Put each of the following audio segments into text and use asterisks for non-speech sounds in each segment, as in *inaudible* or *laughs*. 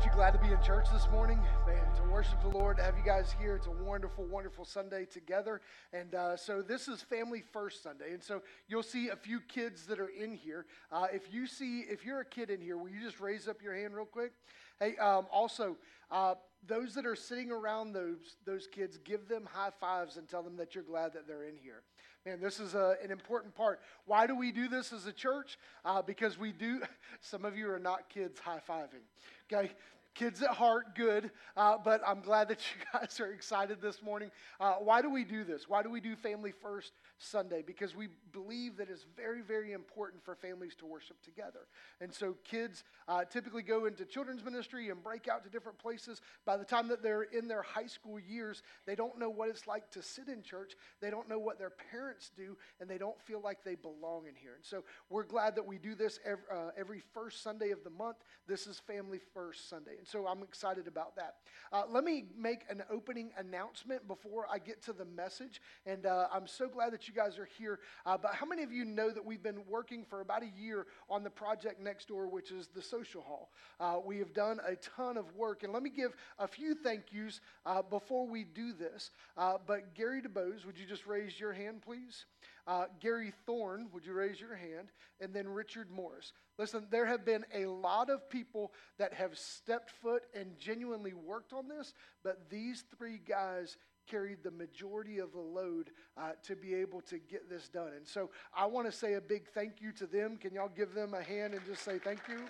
Aren't you glad to be in church this morning? Man, to worship the Lord, to have you guys here. It's a wonderful, wonderful Sunday together. And uh, so this is Family First Sunday. And so you'll see a few kids that are in here. Uh, if you see, if you're a kid in here, will you just raise up your hand real quick? Hey, um, also, uh, those that are sitting around those, those kids, give them high fives and tell them that you're glad that they're in here. Man, this is a, an important part. Why do we do this as a church? Uh, because we do, *laughs* some of you are not kids high fiving, okay? Kids at heart, good, uh, but I'm glad that you *laughs* guys are excited this morning. Uh, why do we do this? Why do we do Family First Sunday? Because we believe that it's very, very important for families to worship together. And so kids uh, typically go into children's ministry and break out to different places. By the time that they're in their high school years, they don't know what it's like to sit in church. They don't know what their parents do, and they don't feel like they belong in here. And so we're glad that we do this every, uh, every first Sunday of the month. This is Family First Sunday. And so I'm excited about that. Uh, let me make an opening announcement before I get to the message. And uh, I'm so glad that you guys are here. Uh, but how many of you know that we've been working for about a year on the project next door, which is the social hall? Uh, we have done a ton of work. And let me give a few thank yous uh, before we do this. Uh, but Gary DeBose, would you just raise your hand, please? Uh, Gary Thorne, would you raise your hand? And then Richard Morris. Listen, there have been a lot of people that have stepped foot and genuinely worked on this, but these three guys carried the majority of the load uh, to be able to get this done. And so I want to say a big thank you to them. Can y'all give them a hand and just say thank you?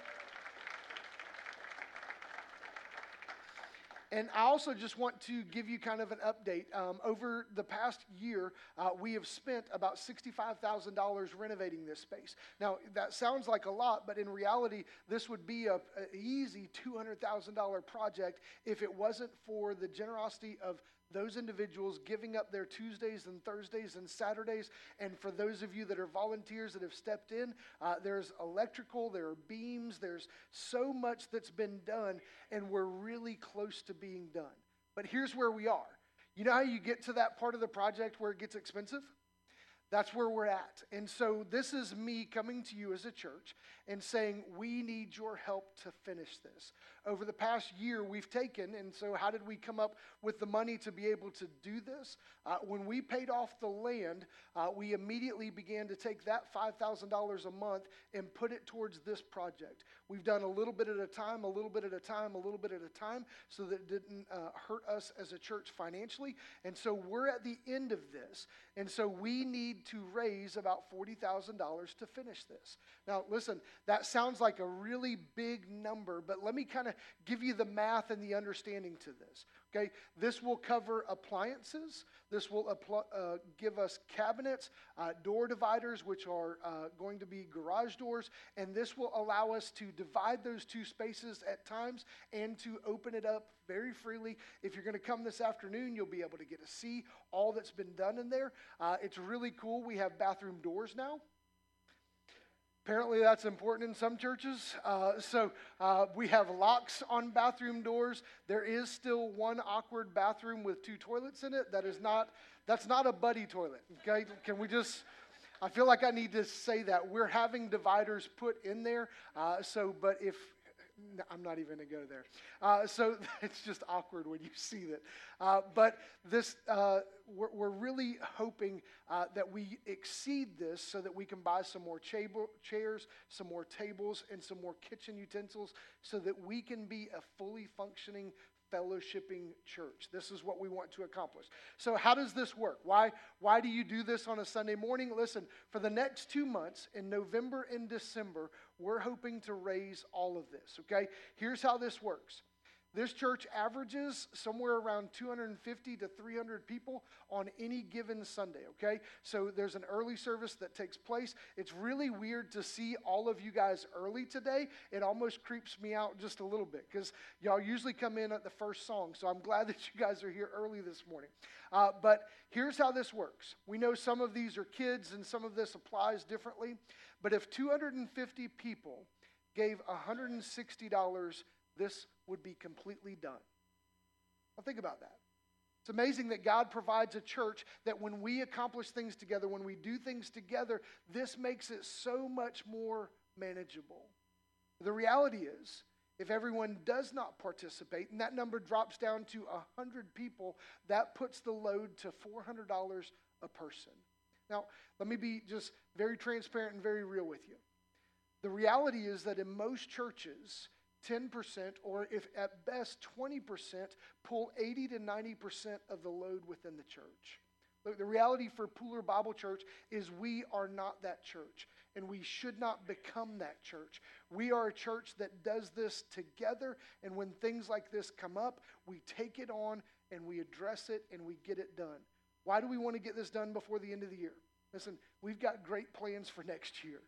And I also just want to give you kind of an update. Um, over the past year, uh, we have spent about $65,000 renovating this space. Now, that sounds like a lot, but in reality, this would be an easy $200,000 project if it wasn't for the generosity of those individuals giving up their Tuesdays and Thursdays and Saturdays. And for those of you that are volunteers that have stepped in, uh, there's electrical, there are beams, there's so much that's been done, and we're really close to being done. But here's where we are. You know how you get to that part of the project where it gets expensive? That's where we're at. And so this is me coming to you as a church and saying, we need your help to finish this. Over the past year, we've taken, and so how did we come up with the money to be able to do this? Uh, when we paid off the land, uh, we immediately began to take that $5,000 a month and put it towards this project. We've done a little bit at a time, a little bit at a time, a little bit at a time, so that it didn't uh, hurt us as a church financially. And so we're at the end of this. And so we need to raise about $40,000 to finish this. Now, listen, that sounds like a really big number, but let me kind of give you the math and the understanding to this. Okay, this will cover appliances. This will uh, give us cabinets, uh, door dividers, which are uh, going to be garage doors, and this will allow us to divide those two spaces at times and to open it up very freely. If you're going to come this afternoon, you'll be able to get to see all that's been done in there. Uh, it's really cool. We have bathroom doors now. Apparently, that's important in some churches. Uh, so, uh, we have locks on bathroom doors. There is still one awkward bathroom with two toilets in it. That is not, that's not a buddy toilet. Okay? Can we just, I feel like I need to say that. We're having dividers put in there. Uh, so, but if, I'm not even going to go there. Uh, so *laughs* it's just awkward when you see that. Uh, but this, uh, we're, we're, really hoping uh, that we exceed this so that we can buy some more chairs, some more tables, and some more kitchen utensils so that we can be a fully functioning fellowshipping church. This is what we want to accomplish. So, how does this work? Why, why do you do this on a Sunday morning? Listen, for the next two months, in November and December, we're hoping to raise all of this, okay? Here's how this works this church averages somewhere around 250 to 300 people on any given Sunday, okay? So there's an early service that takes place. It's really weird to see all of you guys early today. It almost creeps me out just a little bit because y'all usually come in at the first song. So I'm glad *laughs* that you guys are here early this morning. Uh, but here's how this works we know some of these are kids and some of this applies differently. But if 250 people gave $160, this would be completely done. Now, think about that. It's amazing that God provides a church that when we accomplish things together, when we do things together, this makes it so much more manageable. The reality is, if everyone does not participate, and that number drops down to 100 people, that puts the load to $400 a person. Now, let me be just very transparent and very real with you. The reality is that in most churches, 10% or if at best 20% pull 80 to 90% of the load within the church. Look, the reality for Pooler Bible Church is we are not that church, and we should not become that church. We are a church that does this together, and when things like this come up, we take it on and we address it and we get it done. Why do we want to get this done before the end of the year? Listen, we've got great plans for next year.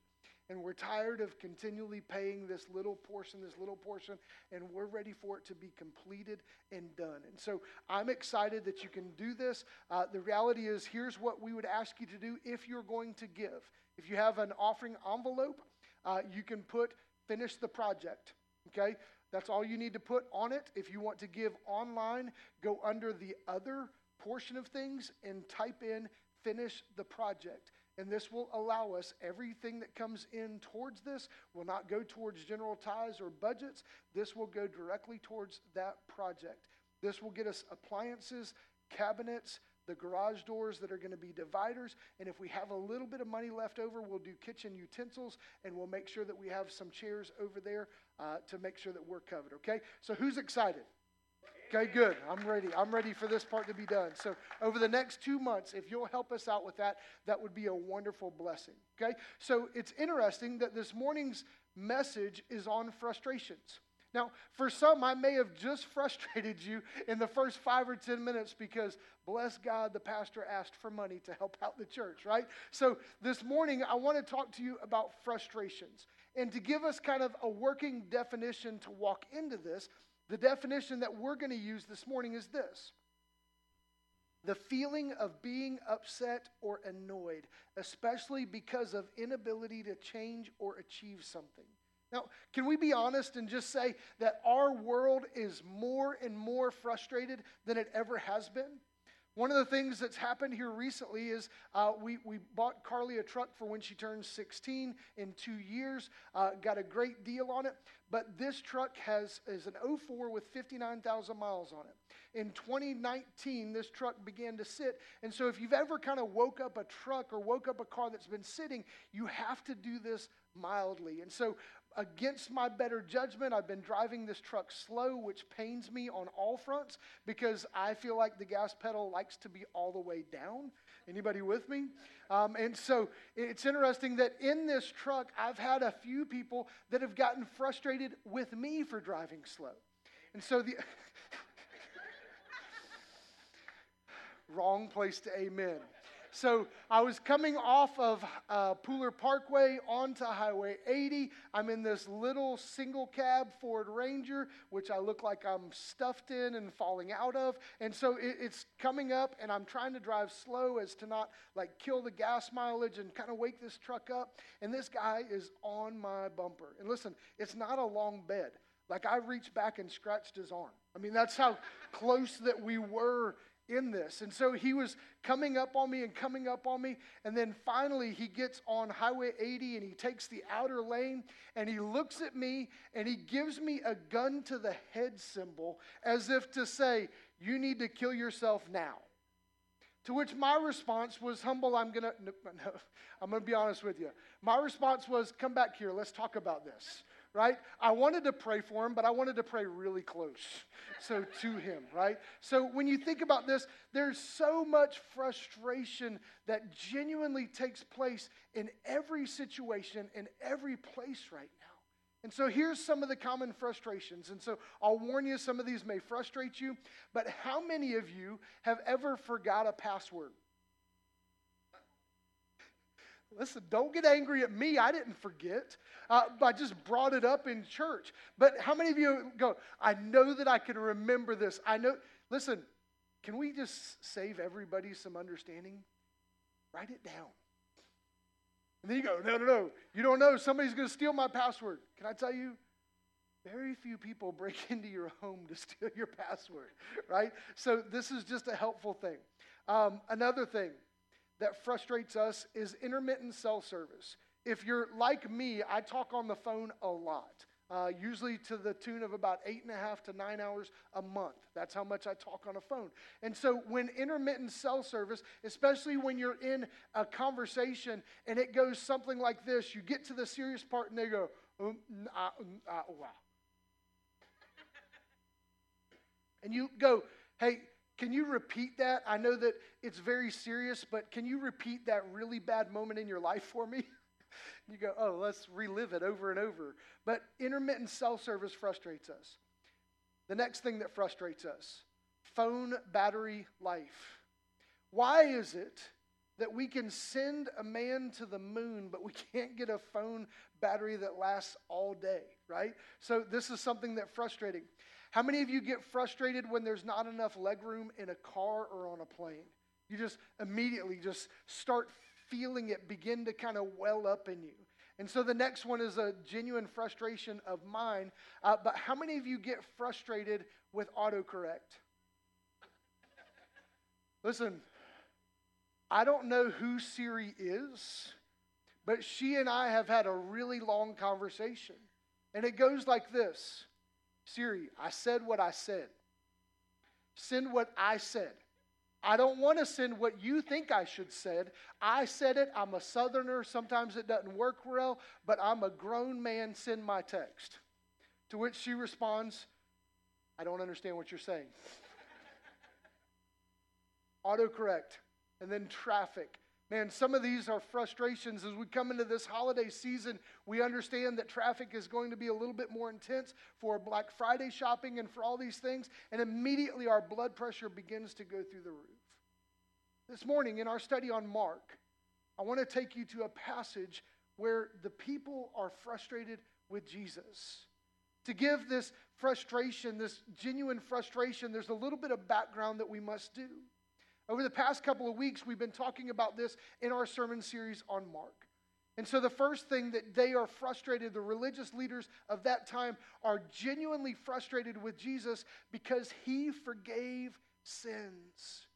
And we're tired of continually paying this little portion, this little portion, and we're ready for it to be completed and done. And so I'm excited that you can do this. Uh, the reality is, here's what we would ask you to do if you're going to give. If you have an offering envelope, uh, you can put finish the project. Okay? That's all you need to put on it. If you want to give online, go under the other portion of things and type in finish the project. And this will allow us, everything that comes in towards this will not go towards general ties or budgets. This will go directly towards that project. This will get us appliances, cabinets, the garage doors that are going to be dividers. And if we have a little bit of money left over, we'll do kitchen utensils and we'll make sure that we have some chairs over there uh, to make sure that we're covered. Okay? So who's excited? Okay, good. I'm ready. I'm ready for this part to be done. So, over the next two months, if you'll help us out with that, that would be a wonderful blessing. Okay? So, it's interesting that this morning's message is on frustrations. Now, for some, I may have just *laughs* frustrated you in the first five or 10 minutes because, bless God, the pastor asked for money to help out the church, right? So, this morning, I want to talk to you about frustrations. And to give us kind of a working definition to walk into this, the definition that we're going to use this morning is this the feeling of being upset or annoyed, especially because of inability to change or achieve something. Now, can we be honest and just say that our world is more and more frustrated than it ever has been? One of the things that's happened here recently is uh, we, we bought Carly a truck for when she turns 16 in two years, uh, got a great deal on it. But this truck has is an 04 with 59,000 miles on it. In 2019, this truck began to sit. And so if you've ever kind of woke up a truck or woke up a car that's been sitting, you have to do this mildly. And so against my better judgment, I've been driving this truck slow, which pains me on all fronts because I feel like the gas pedal likes to be all the way down. Anybody with me? Um, and so it's interesting that in this truck, I've had a few people that have gotten frustrated with me for driving slow. And so the *laughs* wrong place to amen. So I was coming off of uh, Pooler Parkway onto Highway 80. I'm in this little single cab Ford Ranger, which I look like I'm stuffed in and falling out of. And so it, it's coming up, and I'm trying to drive slow as to not like kill the gas mileage and kind of wake this truck up. And this guy is on my bumper. And listen, it's not a long bed. Like I reached back and scratched his arm. I mean, that's how close that we were in this. And so he was coming up on me and coming up on me. And then finally, he gets on Highway 80 and he takes the outer lane and he looks at me and he gives me a gun to the head symbol as if to say, You need to kill yourself now. To which my response was humble. I'm gonna, no, no, *laughs* I'm gonna be honest with you. My response was, "Come back here. Let's talk about this." Right? I wanted to pray for him, but I wanted to pray really close. So to him, right? So when you think about this, there's so much frustration that genuinely takes place in every situation, in every place right now. And so here's some of the common frustrations. And so I'll warn you, some of these may frustrate you, but how many of you have ever forgot a password? Listen, don't get angry at me. I didn't forget. Uh, I just brought it up in church. But how many of you go, I know that I can remember this? I know. Listen, can we just save everybody some understanding? Write it down. And then you go, no, no, no. You don't know. Somebody's going to steal my password. Can I tell you? Very few people *laughs* break into your home to steal your password, right? So this is just a helpful thing. Um, another thing, that frustrates us is intermittent cell service. If you're like me, I talk on the phone a lot. uh, usually to the tune of about eight and a half to nine hours a month. That's how much I talk on a phone. And so, when intermittent cell service, especially when you're in a conversation and it goes something like this, you get to the serious part and they go, um, uh, um, uh, wow. and you go, hey, can you repeat that? I know that it's very serious, but can you repeat that really bad moment in your life for me? *laughs* you go, oh, let's relive it over and over. But intermittent cell service frustrates us. The next thing that frustrates us phone battery life. Why is it that we can send a man to the moon, but we *laughs* can't get a phone battery that lasts all day, right? So this is something that's frustrating. How many of you get frustrated when there's not enough legroom in a car or on a plane? You just immediately just start feeling it begin to kind of well up in you. And so the next one is a genuine frustration of mine. Uh, but how many of you get frustrated with autocorrect? Listen, I don't know who Siri is, but she and I have had a really long conversation. And it goes like this Siri, I said what I said. Send what I said. I don't want to send what you think I should said. I said it. I'm a southerner. Sometimes it doesn't work well, but I'm a grown man. Send my text. To which she responds, I don't understand what you're saying. *laughs* Autocorrect. And then traffic. Man, some of these are frustrations as we come into this holiday season. We understand that traffic is going to be a little bit more intense for Black Friday shopping and for all these things, and immediately our blood pressure begins to go through the roof. This morning in our study on Mark, I want to take you to a passage where the people are frustrated with Jesus. To give this frustration, this genuine frustration, there's a little bit of background that we must do. Over the past couple of weeks, we've been talking about this in our sermon series on Mark. And so, the first thing that they are frustrated, the religious leaders of that time are genuinely frustrated with Jesus because he forgave sins.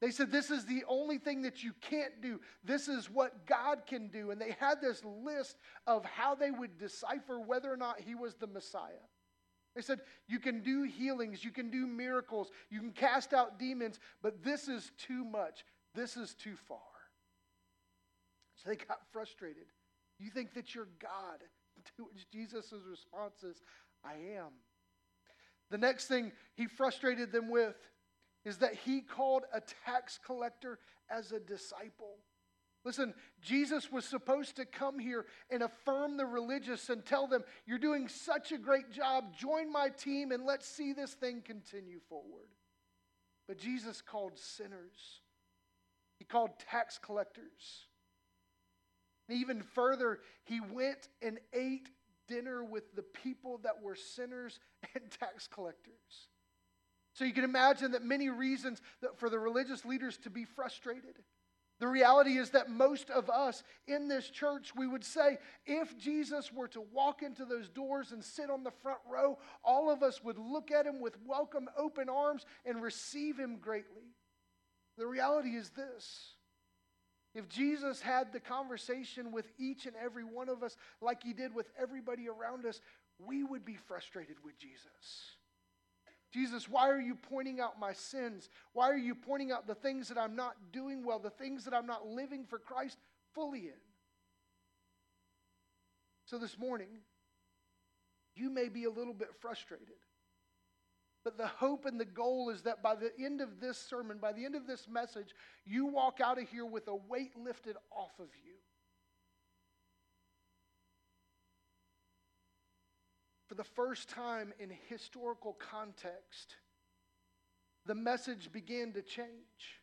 They said, This is the only thing that you can't do. This is what God can do. And they had this list of how they would decipher whether or not he was the Messiah. They said, You can do healings, you can do miracles, you can cast out demons, but this is too much. This is too far. So they got frustrated. You think that you're God. *laughs* To which Jesus' response is, I am. The next thing he frustrated them with is that he called a tax collector as a disciple. Listen, Jesus was supposed to come here and affirm the religious and tell them, You're doing such a great job. Join my team and let's see this thing continue forward. But Jesus called sinners, he called tax collectors. And even further, he went and ate dinner with the people that were sinners *laughs* and tax collectors. So you can imagine that many reasons for the religious leaders to be frustrated. The reality is that most of us in this church, we would say, if Jesus were to walk into those doors and sit on the front row, all of us would look at him with welcome, open arms, and receive him greatly. The reality is this if Jesus had the conversation with each and every one of us like he did with everybody around us, we would be frustrated with Jesus. Jesus, why are you pointing out my sins? Why are you pointing out the things that I'm not doing well, the things that I'm not living for Christ fully in? So this morning, you may be a little bit frustrated. But the hope and the goal is that by the end of this sermon, by the end of this message, you walk out of here with a weight lifted off of you. The first time in historical context, the message began to change.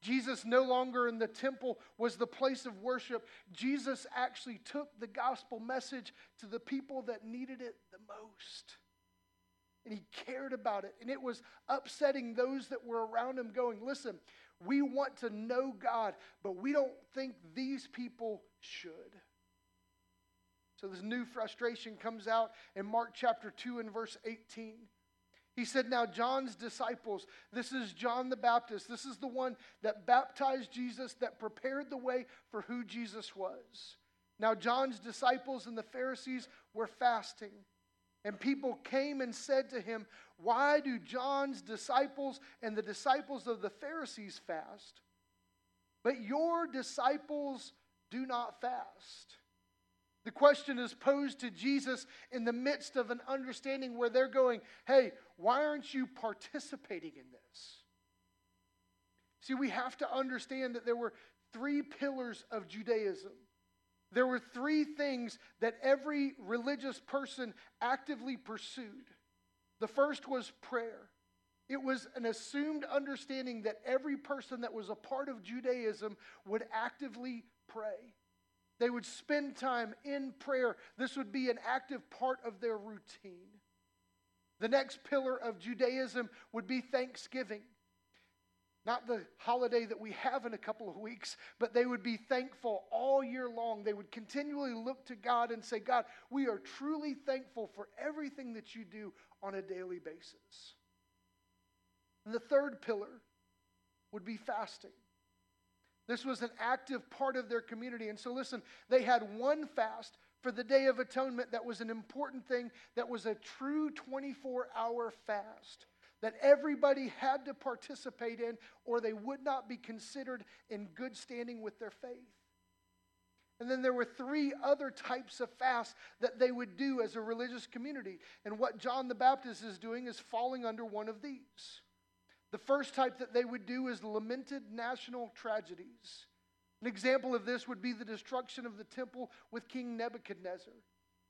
Jesus, no longer in the temple, was the place of worship. Jesus actually took the gospel message to the people that needed it the most. And he cared about it. And it was upsetting those that were around him, going, Listen, we want to know God, but we don't think these people should. So this new frustration comes out in Mark chapter 2 and verse 18. He said, Now John's disciples, this is John the Baptist. This is the one that baptized Jesus, that prepared the way for who Jesus was. Now, John's disciples and the Pharisees were fasting. And people came and said to him, Why do John's disciples and the disciples of the Pharisees fast? But your disciples do not fast. The question is posed to Jesus in the midst of an understanding where they're going, Hey, why aren't you participating in this? See, we have to understand that there were three pillars of Judaism. There were three things that every religious person actively pursued. The first was prayer. It was an assumed understanding that every person that was a part of Judaism would actively pray. They would spend time in prayer. This would be an active part of their routine. The next pillar of Judaism would be thanksgiving. Not the holiday that we have in a couple of weeks, but they would be thankful all year long. They would continually look to God and say, God, we are truly thankful for everything that you do on a daily basis. And the third pillar would be fasting. This was an active part of their community. And so, listen, they had one fast for the Day of Atonement that was an important thing, that was a true 24 hour fast that everybody had to participate in, or they would not be considered in good standing with their faith. And then there were three other types of fasts that they would do as a religious community. And what John the Baptist is doing is falling under one of these. The first type that they would do is lamented national tragedies. An example of this would be the destruction of the temple with King Nebuchadnezzar.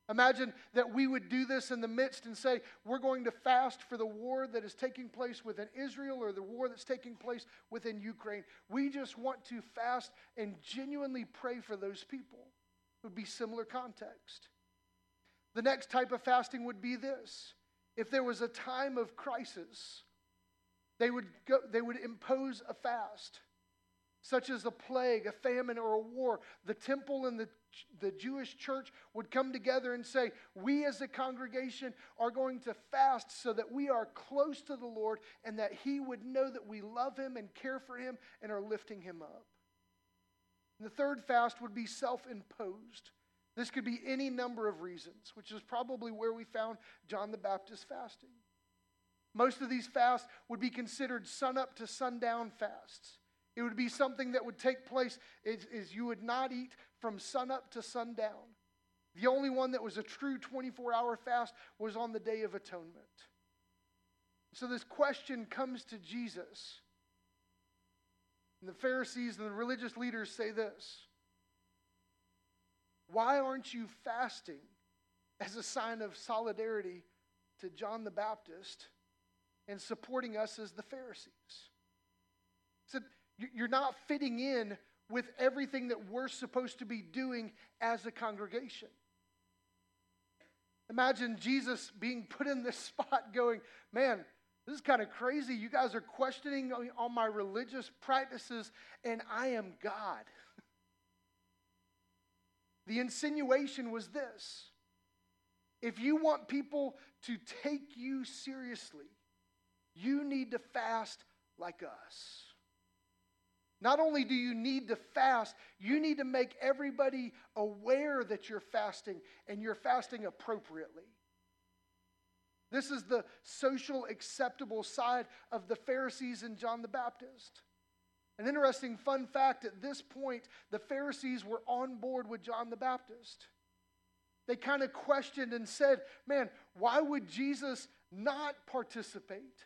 Imagine that we would do this in the midst and say, we're going to fast for the war that is taking place within Israel or the war that's taking place within Ukraine. We just want to fast and genuinely pray for those people. It would be similar context. The next type of fasting would be this. If there was a time of crisis, they would, go, they would impose a fast such as a plague, a famine, or a war, the temple and the, the Jewish church would come together and say, We as a congregation are going to fast so that we are close to the Lord and that He would know that we love Him and care for Him and are lifting Him up. And the third fast would be self imposed. This could be any number of reasons, which is probably where we found John the Baptist fasting. Most of these fasts would be considered sun up to sundown fasts. It would be something that would take place is, is you would not eat from sunup to sundown. The only one that was a true 24 hour fast was on the Day of Atonement. So this question comes to Jesus. And the Pharisees and the religious leaders say this Why aren't you fasting as a sign of solidarity to John the Baptist and supporting us as the Pharisees? He Said, you're not fitting in with everything that we're supposed to be doing as a congregation. Imagine Jesus being put in this *laughs* spot going, man, this is kind of crazy. You guys are questioning all my religious practices, and I am God. the insinuation was this if you want people to take you seriously, you need to fast like us. Not only do you need to fast, you need to make everybody aware that you're fasting and you're fasting appropriately. This is the social acceptable side of the Pharisees and John the Baptist. An interesting fun fact at this point, the Pharisees were on board with John the Baptist. They kind of questioned and said, Man, why would Jesus not participate?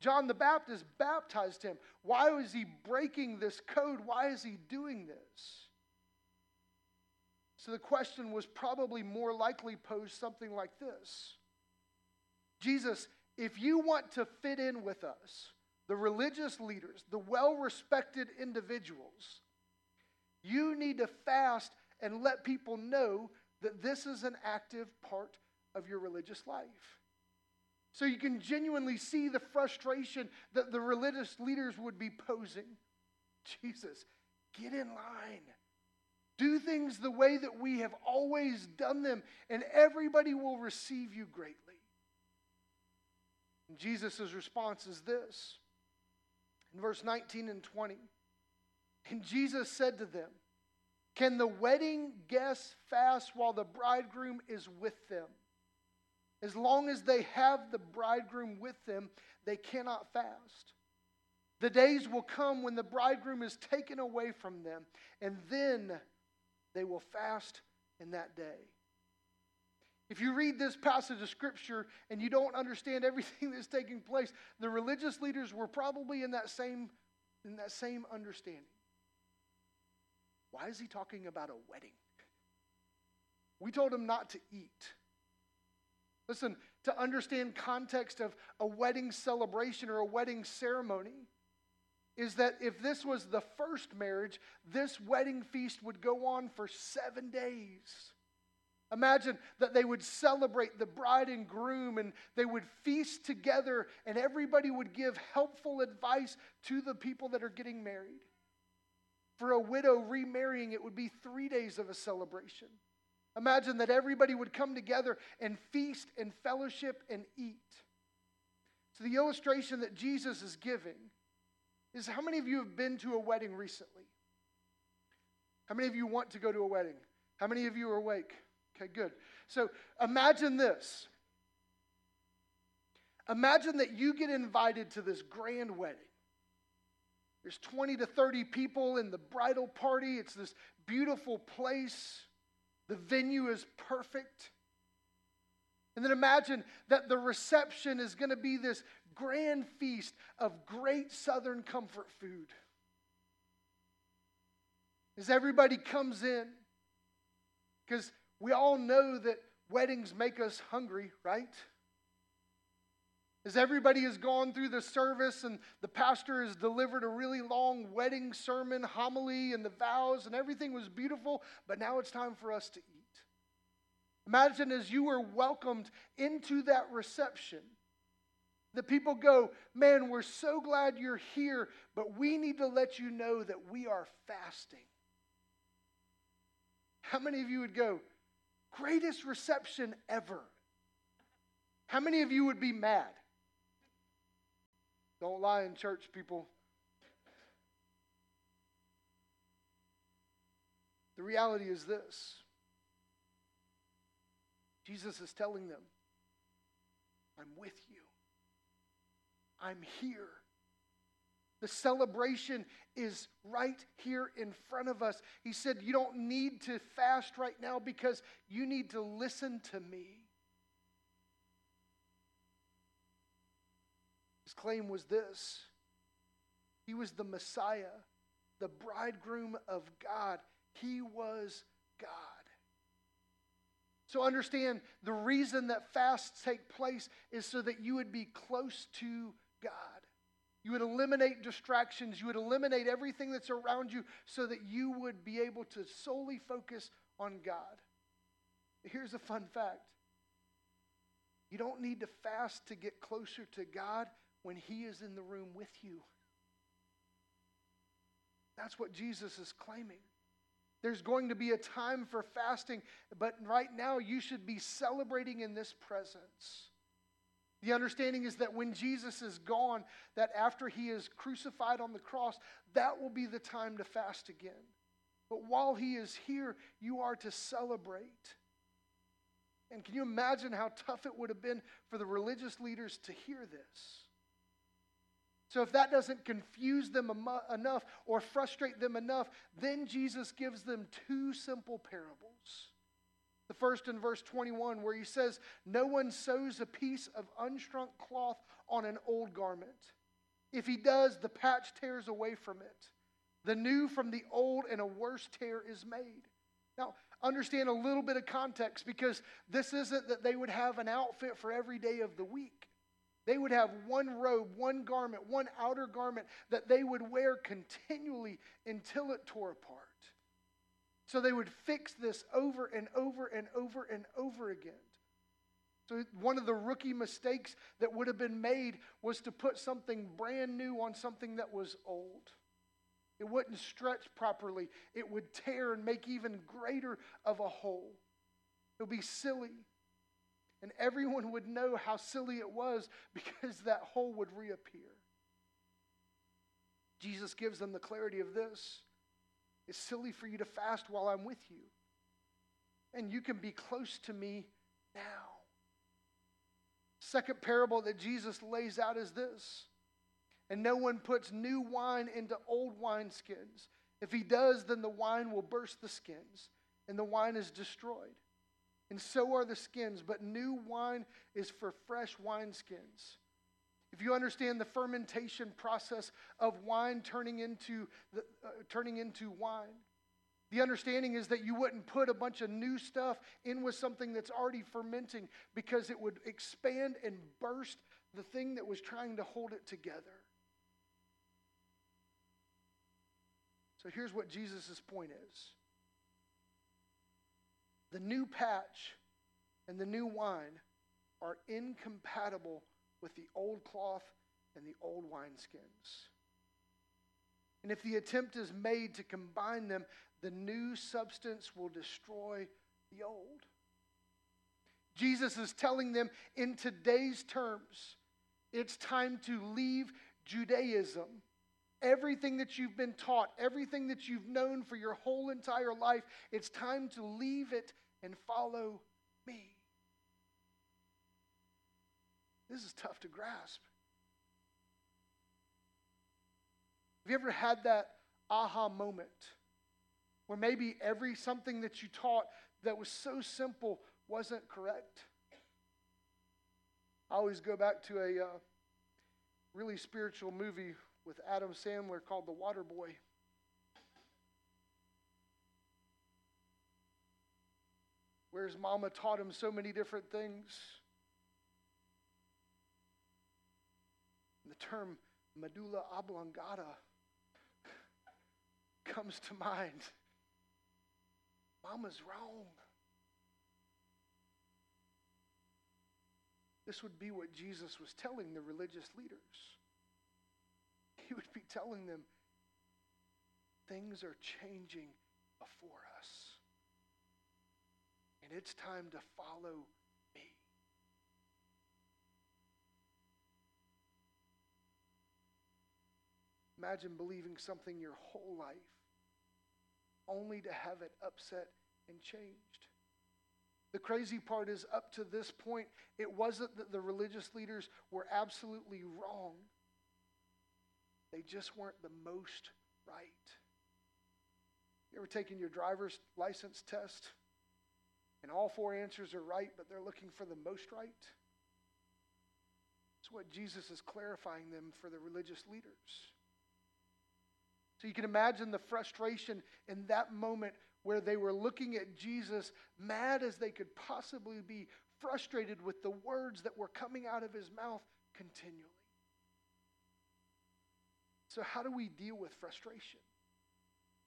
John the Baptist baptized him. Why was he breaking this code? Why is he doing this? So the question was probably more likely posed something like this Jesus, if you want to fit in with us, the religious leaders, the well respected individuals, you need to fast and let people know that this is an active part of your religious life. So you can genuinely see the frustration that the religious leaders would be posing. Jesus, get in line. Do things the way that we have always done them, and everybody will receive you greatly. And Jesus' response is this in verse 19 and 20. And Jesus said to them, Can the wedding guests fast while the bridegroom is with them? As long as they have the bridegroom with them, they cannot fast. The days will come when the bridegroom is taken away from them, and then they will fast in that day. If you read this passage of scripture and you don't understand everything *laughs* that's taking place, the religious leaders were probably in that same, in that same understanding. Why is he talking about a wedding? We told him not to eat. Listen, to understand context of a wedding celebration or a wedding ceremony is that if this was the first marriage, this wedding feast would go on for 7 days. Imagine that they would celebrate the bride and groom and they would feast together and everybody would give helpful advice to the people that are getting married. For a widow remarrying, it would be three days of a celebration. Imagine that everybody would come together and feast and fellowship and eat. So, the illustration that Jesus is giving is how many of you have been to a wedding recently? How many of you want to go to a wedding? How many of you are awake? Okay, good. So imagine this. Imagine that you get invited to this grand wedding. There's 20 to 30 people in the bridal party. It's this beautiful place. The venue is perfect. And then imagine that the reception is going to be this grand feast of great southern comfort food. As everybody comes in, because we all know that weddings make us hungry, right? As everybody has gone through the service and the pastor has delivered a really long wedding sermon, homily, and the vows, and everything was beautiful, but now it's time for us to eat. Imagine as you were welcomed into that reception, the people go, Man, we're so glad you're here, but we need to let you know that we are fasting. How many of you would go, Greatest reception ever. How many of you would be mad? Don't lie in church, people. The reality is this Jesus is telling them, I'm with you, I'm here. The celebration is right here in front of us. He said, You don't need to fast right now because you need to listen to me. Claim was this He was the Messiah, the bridegroom of God. He was God. So understand the reason that fasts take place is so that you would be close to God. You would eliminate distractions. You would eliminate everything that's around you so that you would be able to solely focus on God. Here's a fun fact you don't need to fast to get closer to God when He is in the room with you. That's what Jesus is claiming. There's going to be a time for fasting, but right now you should be celebrating in this presence. The understanding is that when Jesus is gone, that after he is crucified on the cross, that will be the time to fast again. But while he is here, you are to celebrate. And can you imagine how tough it would have been for the religious leaders to hear this? So, if that doesn't confuse them enough or frustrate them enough, then Jesus gives them two simple parables. The first in verse 21, where he says, No one sews a piece of unshrunk cloth on an old garment. If he does, the patch tears away from it. The new from the old, and a worse tear is made. Now, understand a little bit of context because this isn't that they would have an outfit for every day of the week. They would have one robe, one garment, one outer garment that they would wear continually until it tore apart. So they would fix this over and over and over and over again. So, one of the rookie mistakes that would have been made was to put something brand new on something that was old. It wouldn't stretch properly, it would tear and make even greater of a hole. It would be silly. And everyone would know how silly it was because that hole would reappear. Jesus gives them the clarity of this It's silly for you to fast while I'm with you. And you can be close to me now. Second parable that Jesus lays out is this. And no one puts new wine into old wineskins. If he does, then the wine will burst the skins, and the wine is destroyed. And so are the skins, but new wine is for fresh wineskins. If you understand the fermentation process of wine turning into, the, uh, turning into wine, the understanding is that you wouldn't put a bunch of new stuff in with something that's already fermenting because it would expand and burst the thing that was trying to hold it together. So here's what Jesus' point is the new patch and the new wine are incompatible with the old cloth and the old wineskins. And if the attempt is made to combine them, the new substance will destroy the old. Jesus is telling them in today's terms, it's time to leave Judaism. Everything that you've been taught, everything that you've known for your whole entire life, it's time to leave it and follow me. This is tough to grasp. Have you ever had that aha moment? where maybe every something that you taught that was so simple wasn't correct. I always go back to a uh, really spiritual movie with Adam Sandler called The Waterboy. Where his mama taught him so many different things. The term medulla oblongata *laughs* comes to mind. Mama's wrong. This would be what Jesus was telling the religious leaders. *laughs* He would be telling them, things are changing before us. And it's time to follow me. Imagine believing something your whole life only to have it upset and changed. The crazy part is, up to this point, it wasn't that the religious leaders were absolutely wrong, they just weren't the most right. You ever taken your driver's license test? And all four answers are right, but they're looking for the most right? It's what Jesus is clarifying them for the religious leaders. So you can imagine the frustration in that moment where they were looking at Jesus, mad as they could possibly be, frustrated with the words that were coming out of his mouth continually. So, how do we deal with frustration?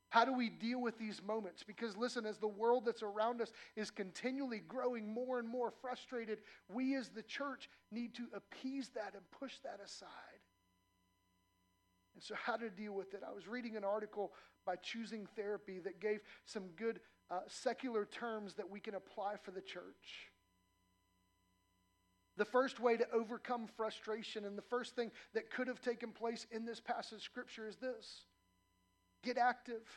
How do we deal with these moments? Because listen, as the world that's around us is continually growing more and more frustrated, we as the church need to appease that and push that aside. And so, how to deal with it? I was reading an article by Choosing Therapy that gave some good uh, secular terms that we can apply for the church. The first way to overcome frustration, and the first thing that could have taken place in this passage of scripture is this get active.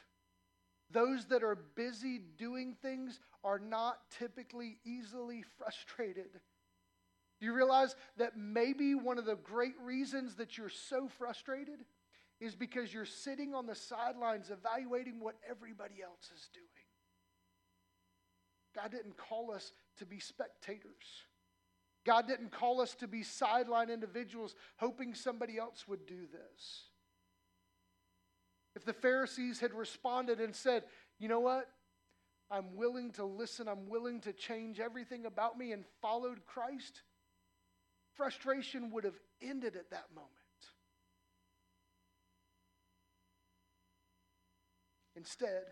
Those that are busy doing things are not typically easily frustrated. Do you realize that maybe one of the great reasons that you're so frustrated is because you're sitting on the sidelines evaluating what everybody else is doing. God didn't call us to be spectators. God didn't call us to be sideline individuals hoping somebody else would do this. If the Pharisees had responded and said, you know what? I'm willing to listen, I'm willing to change everything about me and followed Christ, frustration would have ended at that moment. Instead,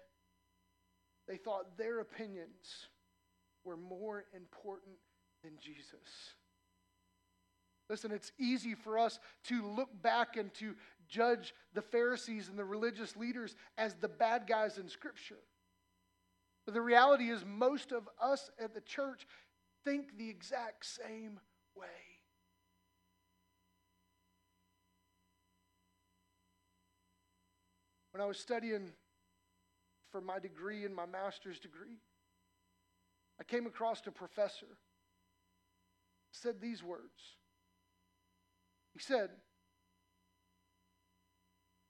they thought their opinions were more important than Jesus. Listen, it's easy for us to look back and to judge the Pharisees and the religious leaders as the bad guys in Scripture. But the reality is, most of us at the church think the exact same way. When I was studying for my degree and my master's degree, I came across a professor said these words. He said,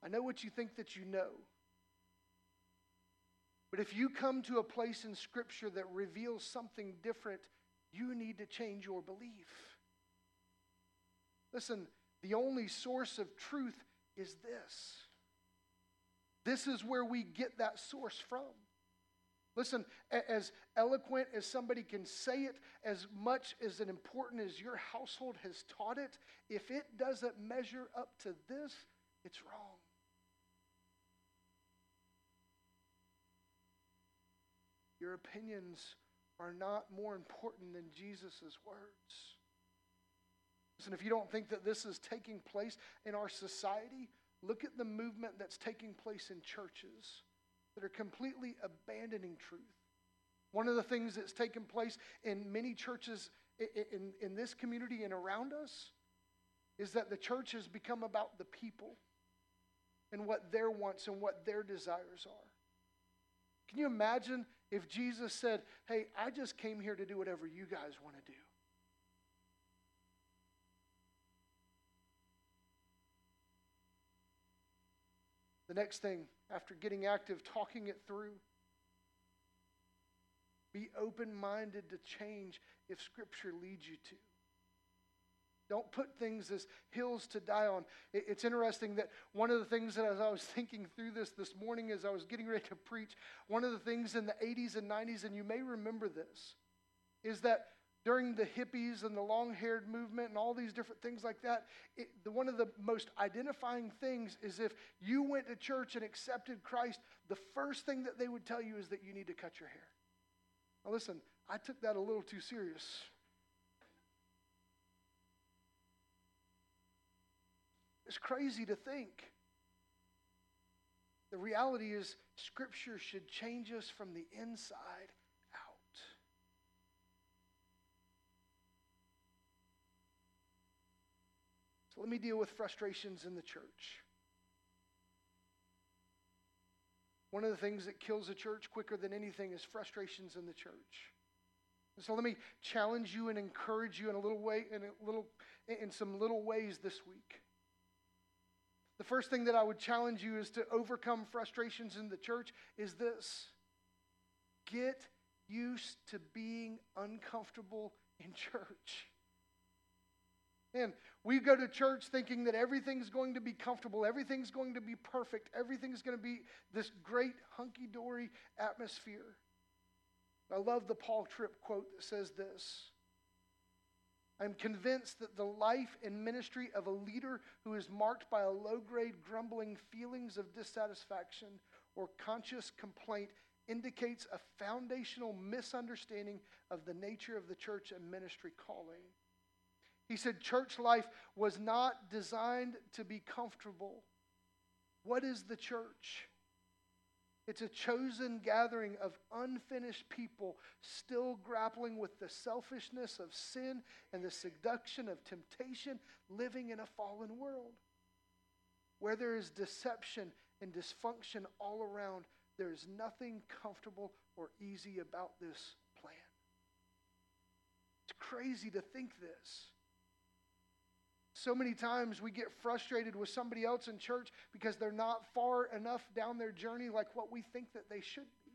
I know what you think that you know. But if you come to a place in Scripture that reveals something different, you need to change your belief. Listen, the only source of truth is this. This is where we get that source from. Listen, as eloquent as somebody can say it, as much as an important as your household has taught it, if it doesn't measure up to this, it's wrong. Your opinions are not more important than Jesus' words. Listen, if you don't think that this is taking place in our society, look at the movement that's taking place in churches that are completely abandoning truth. One of the things that's taken place in many churches in, in, this community and around us is that the church has become about the people and what their wants and what their desires are. Can you imagine if Jesus said, Hey, I just came here to do whatever you guys want to do? The next thing, after getting active, talking it through, be open minded to change if Scripture leads you to. Don't put things as hills to die on. It's interesting that one of the things that as I was *laughs* thinking through this this morning as I was getting ready to preach, one of the things in the 80s and 90s, and you may remember this, is that during the hippies and the long haired movement and all these different things like that, it, the, one of the most identifying things is if you went to church and accepted Christ, the first thing that they would tell you is that you need to cut your hair. Now, listen, I took that a little too serious. It's crazy to think. The reality is, Scripture should change us from the inside So let me deal with frustrations in the church. One of the things that kills a church quicker than anything is frustrations in the church. so let me challenge you and encourage you in a little way, in a little, in some little ways this week. The first thing that I would challenge you is to overcome frustrations in the church is this. Get used to being uncomfortable in church. Man, we go to church thinking that everything's going to be comfortable, everything's going to be perfect, everything's going to be this great hunky dory atmosphere. I love the Paul Tripp quote that says this I'm convinced that the life and ministry of a leader who is marked by a low grade grumbling feelings of dissatisfaction or conscious complaint indicates a foundational misunderstanding of the nature of the church and ministry calling. He said church life was not designed to be comfortable. What is the church? It's a chosen gathering of unfinished people still grappling with the selfishness of sin and the seduction of temptation, living in a fallen world. Where there is deception and dysfunction all around, there is nothing comfortable or easy about this plan. It's crazy to think this. So many times we get frustrated with somebody else in church because they're not far enough down their journey like what we think that they should be.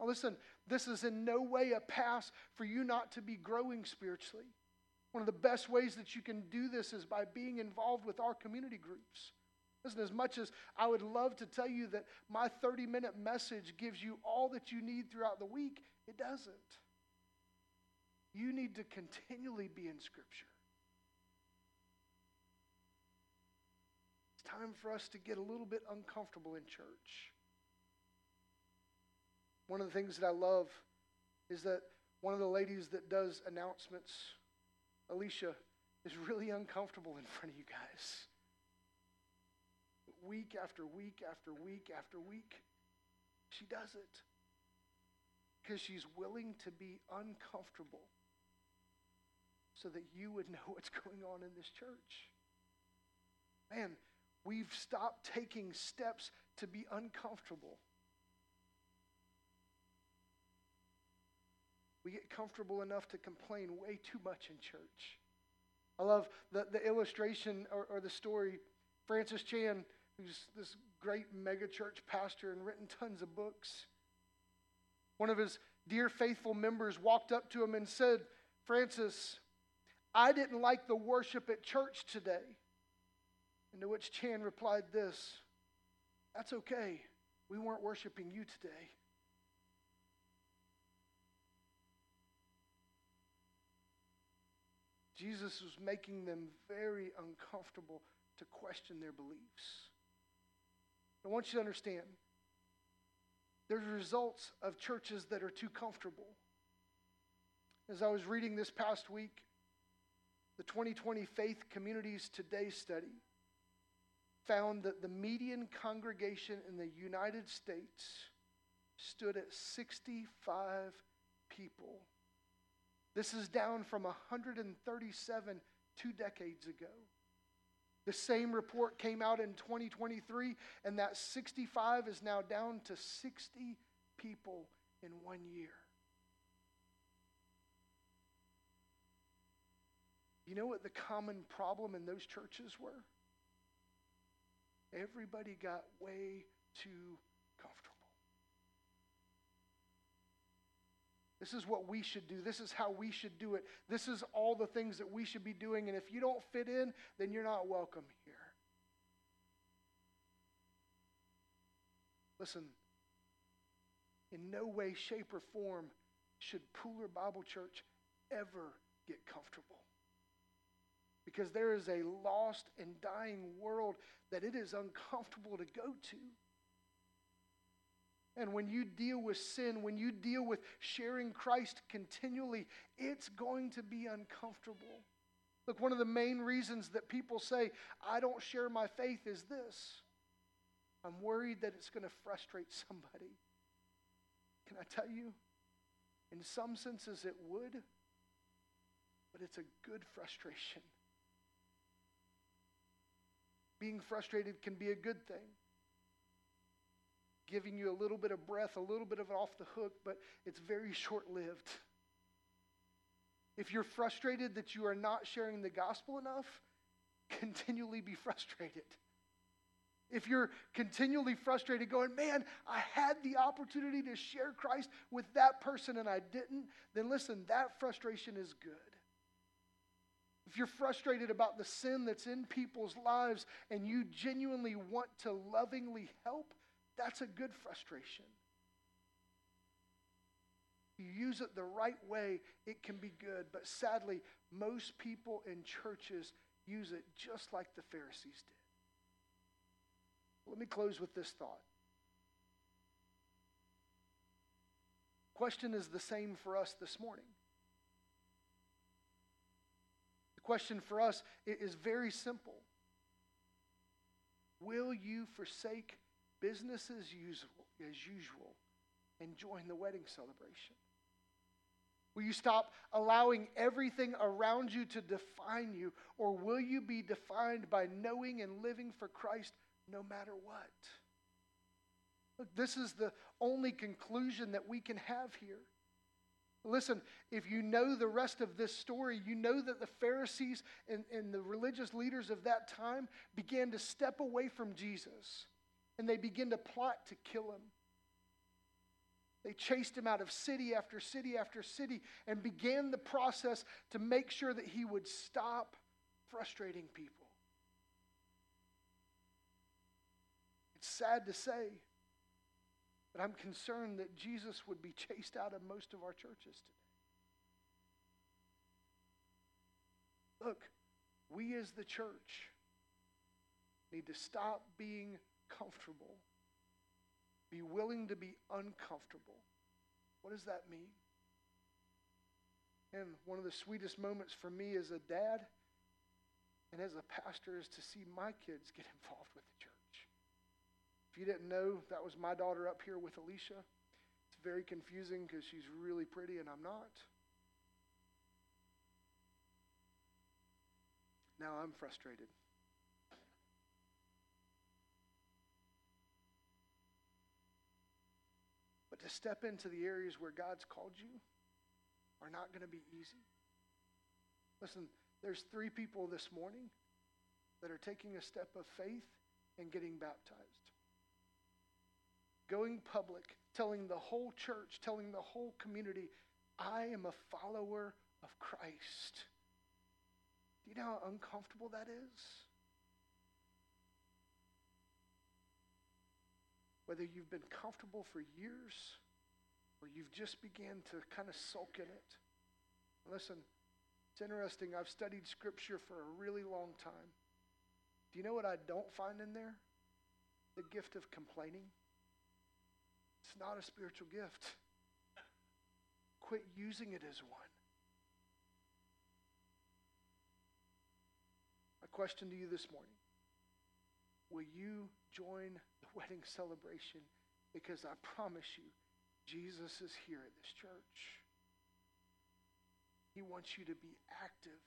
Now, listen, this is in no way a pass for you not to be growing spiritually. One of the best ways that you can do this is by being involved with our community groups. Listen, as much as I would love to tell you that my 30 minute message gives you all that you need throughout the week, it doesn't. You need to continually be in Scripture. It's time for us to get a little bit uncomfortable in church. One of the things that I love is that one of the ladies that does announcements, Alicia, is really uncomfortable in front of you guys. Week after week after week after week, she does it because she's willing to be uncomfortable so that you would know *laughs* what's going on in this church. Man, We've stopped taking steps to be uncomfortable. We get comfortable enough to complain way too much in church. I love the, the illustration or, or the story. Francis Chan, who's this great megachurch pastor and written tons of books, one of his dear faithful members walked up to him and said, Francis, I didn't like the worship at church today. And to which Chan replied this That's okay. We weren't worshiping you today. Jesus was making them very uncomfortable to question their beliefs. I want you to understand there's results of churches that are too comfortable. As I was reading this past week, the 2020 Faith Communities Today study found that the median congregation in the United States stood at 65 people. This is down from 137 two decades ago. The same report came out in 2023, and that 65 is now down to 60 people in one year. You know what the common problem in those churches were? Everybody got way too comfortable. This is what we should do. This is how we should do it. This is all the things that we should be doing. And if you don't fit in, then you're not welcome here. Listen, in no way, shape, or form should Pooler Bible Church ever get comfortable. Because there is a lost and dying world that it is uncomfortable to go to. And when you deal with sin, when you deal with sharing Christ continually, it's going to be uncomfortable. Look, one of the main reasons that people say, I don't share my faith is this I'm worried that it's going to frustrate somebody. Can I tell you? In some senses, it would, but it's a good frustration. Being frustrated can be a good thing giving you a little bit of breath, a little bit of off the hook, but it's very short lived. If you're frustrated that you are not sharing the gospel enough, *laughs* continually be frustrated. If you're continually frustrated, going, man, I had the opportunity to share Christ with that person and I didn't, then listen, that frustration is good. If you're frustrated about the sin that's in people's lives and you genuinely want to lovingly help, that's a good frustration. You use it the right way, it can be good. But sadly, most people in churches use it just like the Pharisees did. Let me close with this thought. Question is the same for us this morning. The question for us is very simple Will you forsake business as usual, as usual and join the wedding celebration? Will you stop allowing everything around you to define you, or will you be defined by knowing and living for Christ no matter what? Look, this is the only conclusion that we can have here. Listen, if you know the rest of this story, you know that the Pharisees and, and the religious leaders of that time began to step away from Jesus and they begin to plot to kill him. They chased him out of city after city after city and began the process to make sure that he would stop frustrating people. It's sad to say, but I'm concerned that Jesus would be chased out of most of our churches today. Look, we as the church need to stop being comfortable. Be willing to be uncomfortable. What does that mean? And one of the sweetest moments for me as a dad and as a pastor is to see my kids get *laughs* involved with you didn't know, that was my daughter up here with Alicia. It's very confusing because she's really pretty and I'm not. Now I'm frustrated. But to step into the areas where God's called you are not going to be easy. Listen, there's three people this morning that are taking a step of faith and getting baptized. Going public, telling the whole church, telling the whole community, I am a follower of Christ. Do you know how uncomfortable that is? Whether you've been comfortable for years or you've just began to kind of sulk in it. Listen, it's interesting. I've studied scripture for a really long time. Do you know what I don't find in there? The gift of complaining. It's not a spiritual gift. Quit using it as one. My question to you this morning Will you join the wedding celebration? Because I promise you, Jesus is here at this church. He wants you to be active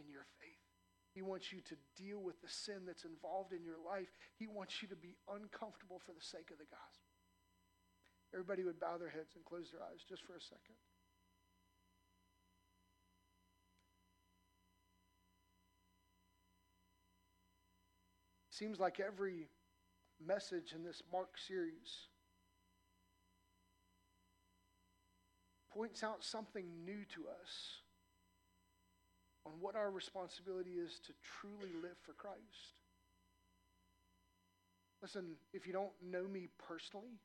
in your faith. He wants you to deal with the sin that's involved in your life. He wants you to be uncomfortable for the sake of the gospel. Everybody would bow their heads and close their eyes just for a second. Seems like every message in this Mark series points out something new to us on what our responsibility is to truly live for Christ. Listen, if you don't know me personally,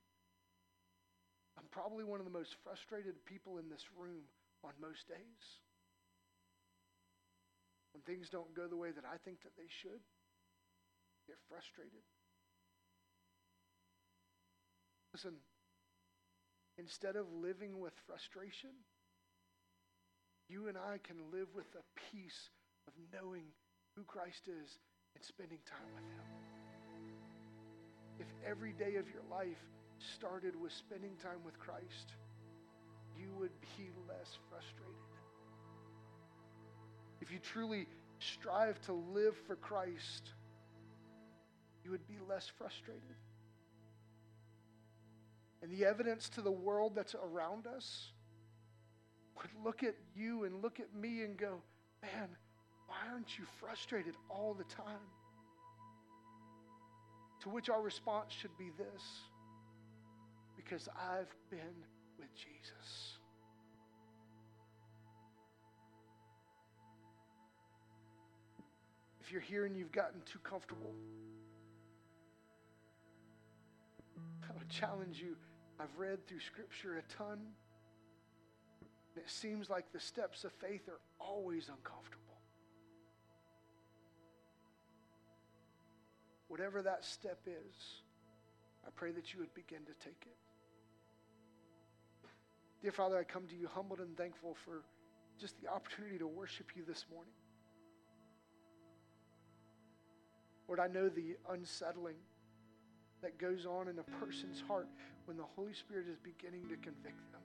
I'm probably one of the most frustrated people in this room on most days. When things don't go the way that I think that they should, I get frustrated. Listen, instead of living with frustration, you and I can live with a peace of knowing who Christ is and spending time with Him. If every day of your life started with spending time with Christ, you would be less frustrated. If you truly strive to live for Christ, you would be less frustrated. And the evidence to the world that's around us would look at you and look at me and go, man, why aren't you frustrated all the time? To which our response should be this because I've been with Jesus. If you're here and you've gotten too comfortable, I would challenge you. I've read through Scripture a ton. And it seems like the steps of faith are always uncomfortable. Whatever that step is, I pray that you would begin to take it. Dear Father, I come to you humbled and thankful for just the opportunity to worship you this morning. Lord, I know the unsettling that goes on in a person's heart when the Holy Spirit is beginning to convict them.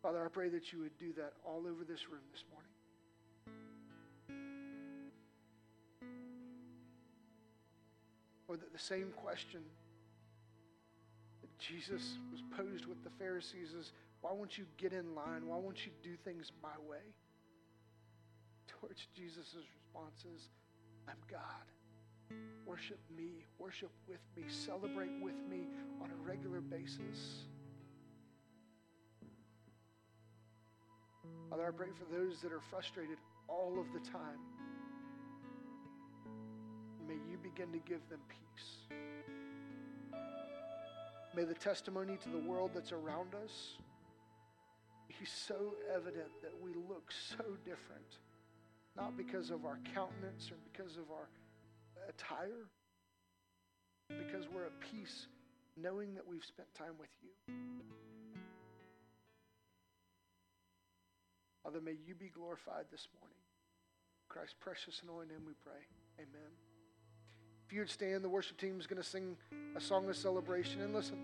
Father, I pray that you would do that all over this room this morning. Or that the same question Jesus was posed with the Pharisees is why won't you get in line? Why won't you do things my way? To which Jesus' response is, I'm God. Worship me, worship with me, celebrate with me on a regular basis. Father, I pray for those that are frustrated all of the time. May you begin to give them peace. May the testimony to the world that's around us be so evident that we look so different, not because of our countenance or because of our attire, because we're at peace knowing that we've spent time with you. Father, may you be glorified this morning. Christ's precious name we pray. Amen. If you would stand, the worship team is going to sing a song of celebration. And listen,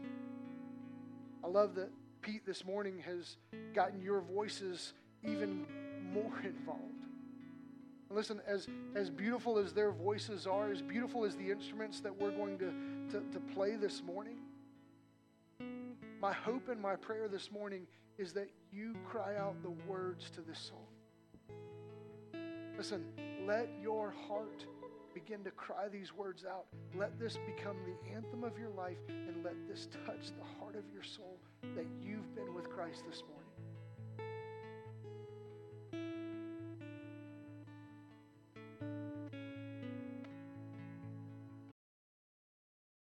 I love that Pete this morning has gotten your voices even more *laughs* involved. And listen, as, as beautiful as their voices are, as beautiful as the instruments that we're going to, to, to play this morning, my hope and my prayer this morning is that you cry out the words to this song. Listen, let your heart begin to cry these words out. Let this become the anthem of your life and let this touch the heart of your soul that you've been with Christ this morning.